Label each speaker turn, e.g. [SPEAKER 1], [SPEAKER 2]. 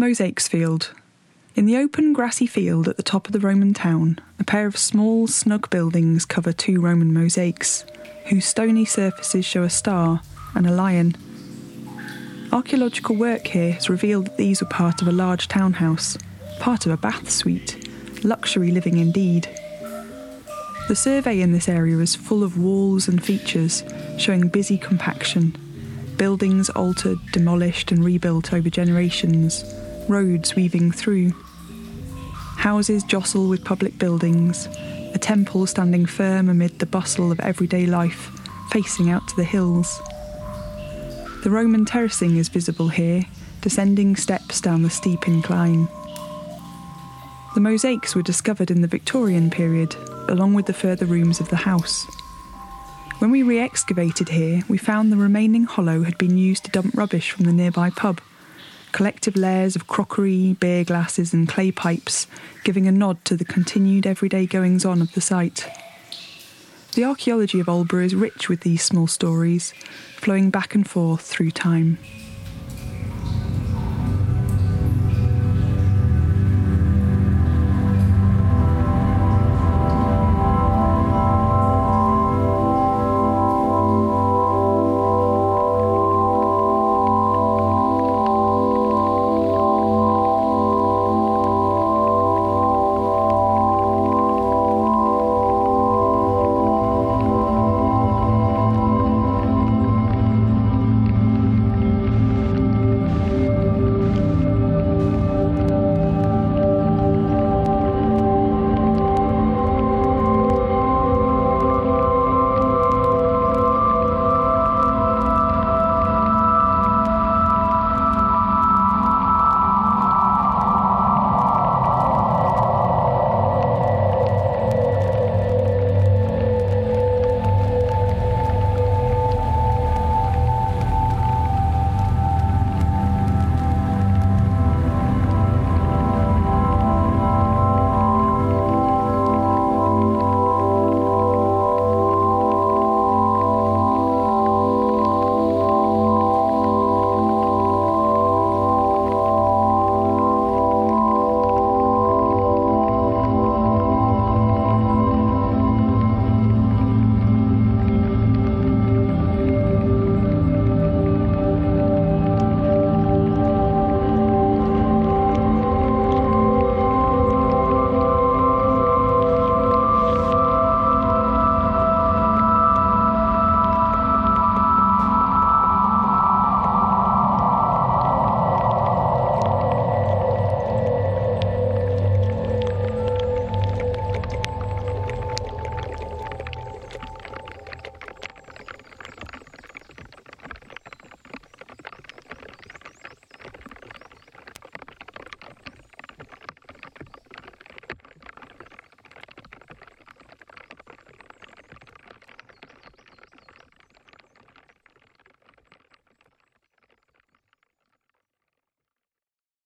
[SPEAKER 1] Mosaics Field. In the open grassy field at the top of the Roman town, a pair of small, snug buildings cover two Roman mosaics, whose stony surfaces show a star and a lion. Archaeological work here has revealed that these were part of a large townhouse, part of a bath suite, luxury living indeed. The survey in this area is full of walls and features showing busy compaction, buildings altered, demolished, and rebuilt over generations, roads weaving through. Houses jostle with public buildings, a temple standing firm amid the bustle of everyday life, facing out to the hills. The Roman terracing is visible here, descending steps down the steep incline. The mosaics were discovered in the Victorian period, along with the further rooms of the house. When we re excavated here, we found the remaining hollow had been used to dump rubbish from the nearby pub. Collective layers of crockery, beer glasses, and clay pipes giving a nod to the continued everyday goings on of the site. The archaeology of Aldborough is rich with these small stories, flowing back and forth through time.